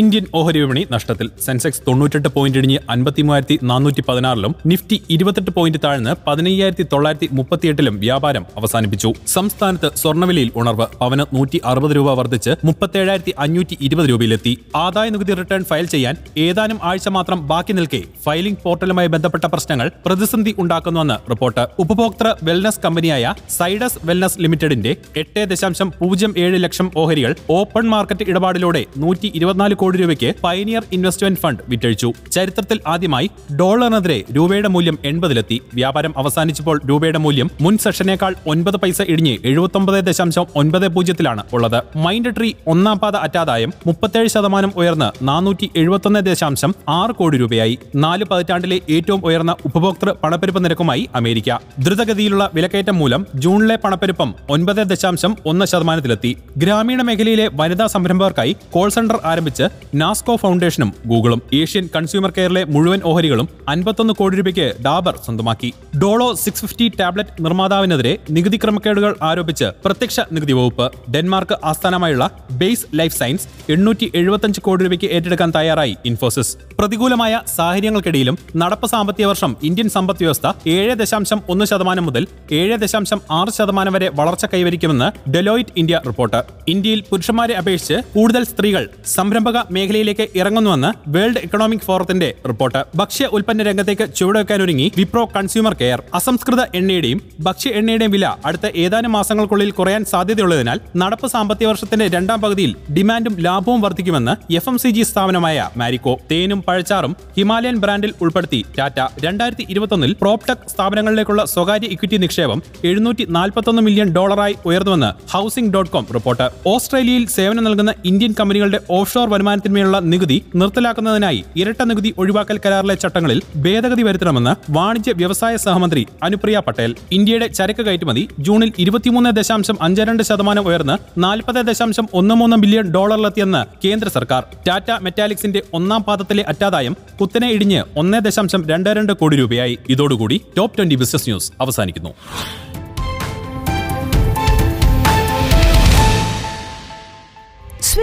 Indian ഓഹരി വിപണി നഷ്ടത്തിൽ. സെൻസെക്സ് തൊണ്ണൂറ്റെട്ട് പോയിന്റ് ഇടിഞ്ഞ് അൻപത്തി മൂവായിരത്തി നാനൂറ്റി പതിനാറിലും നിഫ്റ്റി ഇരുപത്തെട്ട് പോയിന്റ് താഴ്ന്ന് പതിനയ്യായിരത്തി തൊള്ളായിരത്തി മുപ്പത്തിയെട്ടിലും വ്യാപാരം അവസാനിപ്പിച്ചു. സംസ്ഥാനത്ത് സ്വർണവിലയിൽ ഉണർവ്. പവന് നൂറ്റി അറുപത് രൂപ വർദ്ധിച്ച് മുപ്പത്തേഴായിരത്തി അഞ്ഞൂറ്റി ഇരുപത് രൂപയിലെത്തി. ആദായ നികുതി റിട്ടേൺ ഫയൽ ചെയ്യാൻ ഏതാനും ആഴ്ച മാത്രം ബാക്കി നിൽക്കെ. ഫയലിംഗ് പോർട്ടലുമായി ബന്ധപ്പെട്ട പ്രശ്നങ്ങൾ പ്രതിസന്ധി ഉണ്ടാക്കുന്നുവെന്ന് റിപ്പോർട്ട്. ഉപഭോക്തൃ വെൽനസ് കമ്പനിയായ സൈഡസ് വെൽനസ് ലിമിറ്റഡിന്റെ എട്ട് ദശാംശം പൂജ്യം ഏഴ് ലക്ഷം ഓഹരികൾ ഓപ്പൺ മാർക്കറ്റ് ഇടപാടിലൂടെ നൂറ്റി ഇരുപത്തിനാല് രൂപയ്ക്ക് പൈനിയർ ഇൻവെസ്റ്റ്മെന്റ് ഫണ്ട് വിറ്റഴിച്ചു. ചരിത്രത്തിൽ ആദ്യമായി ഡോളറിനെതിരെ രൂപയുടെ മൂല്യം എൺപതിലെത്തി. വ്യാപാരം അവസാനിച്ചപ്പോൾ രൂപയുടെ മൂല്യം മുൻ സെഷനേക്കാൾ ഒൻപത് പൈസ ഇടിഞ്ഞ് എഴുപത്തൊമ്പത് ദശാംശം ഒൻപത് പൂജ്യത്തിലാണ് ഉള്ളത്. മൈൻഡ് ട്രീ ഒന്നാം പാത അറ്റാദായം മുപ്പത്തേഴ് ശതമാനം ഉയർന്ന് നാനൂറ്റി എഴുപത്തൊന്ന് ദശാംശം ആറ് കോടി രൂപയായി. നാല് പതിറ്റാണ്ടിലെ ഏറ്റവും ഉയർന്ന ഉപഭോക്തൃ പണപ്പെരുപ്പ് നിരക്കുമായി അമേരിക്ക. ദ്രുതഗതിയിലുള്ള വിലക്കയറ്റം മൂലം ജൂണിലെ പണപ്പെരുപ്പം ഒൻപത് ദശാംശം ഒന്ന് ശതമാനത്തിലെത്തി. ഗ്രാമീണ മേഖലയിലെ വനിതാ സംരംഭകർക്കായി കോൾ സെന്റർ ആരംഭിച്ച് നാസ്കോ ഫൗണ്ടേഷനും ഗൂഗിളും ഏഷ്യൻ കൺസ്യൂമർ കെയറിലെ മുഴുവൻ ഓഹരികളും അൻപത്തൊന്ന് കോടി രൂപയ്ക്ക് ഡാബർ സ്വന്തമാക്കി. ഡോളോ സിക്സ് ഫിഫ്റ്റി ടാബ്ലറ്റ് നിർമ്മാതാവിനെതിരെ നികുതി ക്രമക്കേടുകൾ ആരോപിച്ച് പ്രത്യക്ഷ നികുതി വകുപ്പ് ഡെൻമാർക്ക് ആസ്ഥാനമായുള്ള ബേസ് ലൈഫ് സയൻസ് എണ്ണൂറ്റി എഴുപത്തഞ്ച് കോടി രൂപയ്ക്ക് ഏറ്റെടുക്കാൻ തയ്യാറായി ഇൻഫോസിസ്. പ്രതികൂലമായ സാഹചര്യങ്ങൾക്കിടയിലും നടപ്പ് സാമ്പത്തിക വർഷം ഇന്ത്യൻ സമ്പദ് വ്യവസ്ഥ ഏഴ് ദശാംശം ഒന്ന് ശതമാനം മുതൽ ഏഴ് ദശാംശം ആറ് ശതമാനം വരെ വളർച്ച കൈവരിക്കുമെന്ന് ഡെലോയിറ്റ് ഇന്ത്യ റിപ്പോർട്ട്. ഇന്ത്യയിൽ പുരുഷന്മാരെ അപേക്ഷിച്ച് കൂടുതൽ സ്ത്രീകൾ സംരംഭക മേഖലയിലേക്ക് ഇറങ്ങുന്നുവെന്ന് വേൾഡ് എക്കണോമിക് ഫോറത്തിന്റെ റിപ്പോർട്ട്. ഭക്ഷ്യ ഉൽപ്പന്ന രംഗത്തേക്ക് ചുവടുവെക്കാൻ ഒരുങ്ങി വിപ്രോ കൺസ്യൂമർ കെയർ. അസംസ്കൃത എണ്ണയുടെയും ഭക്ഷ്യ എണ്ണയുടെയും വില അടുത്ത ഏതാനും മാസങ്ങൾക്കുള്ളിൽ കുറയാൻ സാധ്യതയുള്ളതിനാൽ നടപ്പ് സാമ്പത്തിക വർഷത്തിന്റെ രണ്ടാം പകുതിയിൽ ഡിമാൻഡും ലാഭവും വർദ്ധിക്കുമെന്ന് എഫ് എം സി ജി സ്ഥാപനമായ മാരിക്കോ തേനും പഴച്ചാറും ഹിമാലയൻ ബ്രാൻഡിൽ ഉൾപ്പെടുത്തി ടാറ്റ. രണ്ടായിരത്തി ഇരുപത്തൊന്നിൽ പ്രോപ്ടെക് സ്ഥാപനങ്ങളിലേക്കുള്ള സ്വകാര്യ ഇക്വിറ്റി നിക്ഷേപം എഴുന്നൂറ്റി നാൽപ്പത്തൊന്ന് മില്യൺ ഡോളറായി ഉയർന്നുവെന്ന് ഹൌസിംഗ് ഡോട്ട് കോം റിപ്പോർട്ട്. ഓസ്ട്രേലിയയിൽ സേവനം നൽകുന്ന ഇന്ത്യൻ കമ്പനികളുടെ ഓഫ്ഷോർ വരുമാനത്തിന്മേലുള്ള നികുതി നിർത്തലാക്കുന്നതിനായി ഇരട്ട നികുതി ഒഴിവാക്കൽ കരാറിലെ ചട്ടങ്ങളിൽ ഭേദഗതി വരുത്തണമെന്ന് വാണിജ്യ വ്യവസായ സഹമന്ത്രി അനുപ്രിയ പട്ടേൽ. ഇന്ത്യയുടെ ചരക്ക് കയറ്റുമതി ജൂണിൽ ഇരുപത്തിമൂന്ന് ദശാംശം അഞ്ച് രണ്ട് ശതമാനം ഉയർന്ന് നാൽപ്പത് ദശാംശം ഒന്ന് മൂന്ന് ബില്യൺ ഡോളറിലെത്തിയെന്ന് കേന്ദ്ര സർക്കാർ. ടാറ്റ മെറ്റാലിക്സിന്റെ ഒന്നാം പാദത്തിലെ അറ്റാദായം കുത്തനെ ഇടിഞ്ഞ് ഒന്ന് ദശാംശം രണ്ട് രണ്ട് കോടി രൂപയായി. ഇതോടുകൂടി ടോപ്പ് ട്വന്റി ബിസിനസ് ന്യൂസ് അവസാനിക്കുന്നു.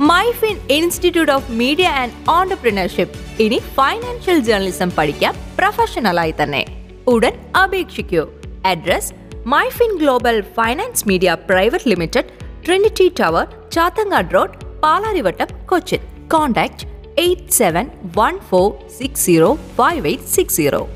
MyFin institute of media and entrepreneurship. ഇനി ഫൈനാൻഷ്യൽ ജേർണലിസം പഠിക്കാം പ്രൊഫഷണലായി തന്നെ. ഉടൻ അപേക്ഷിക്കൂ. Address MyFin global finance media private limited Trinity tower Chathangad road Palarivattom Cochin. Contact eight seven one four six zero five eight six zero.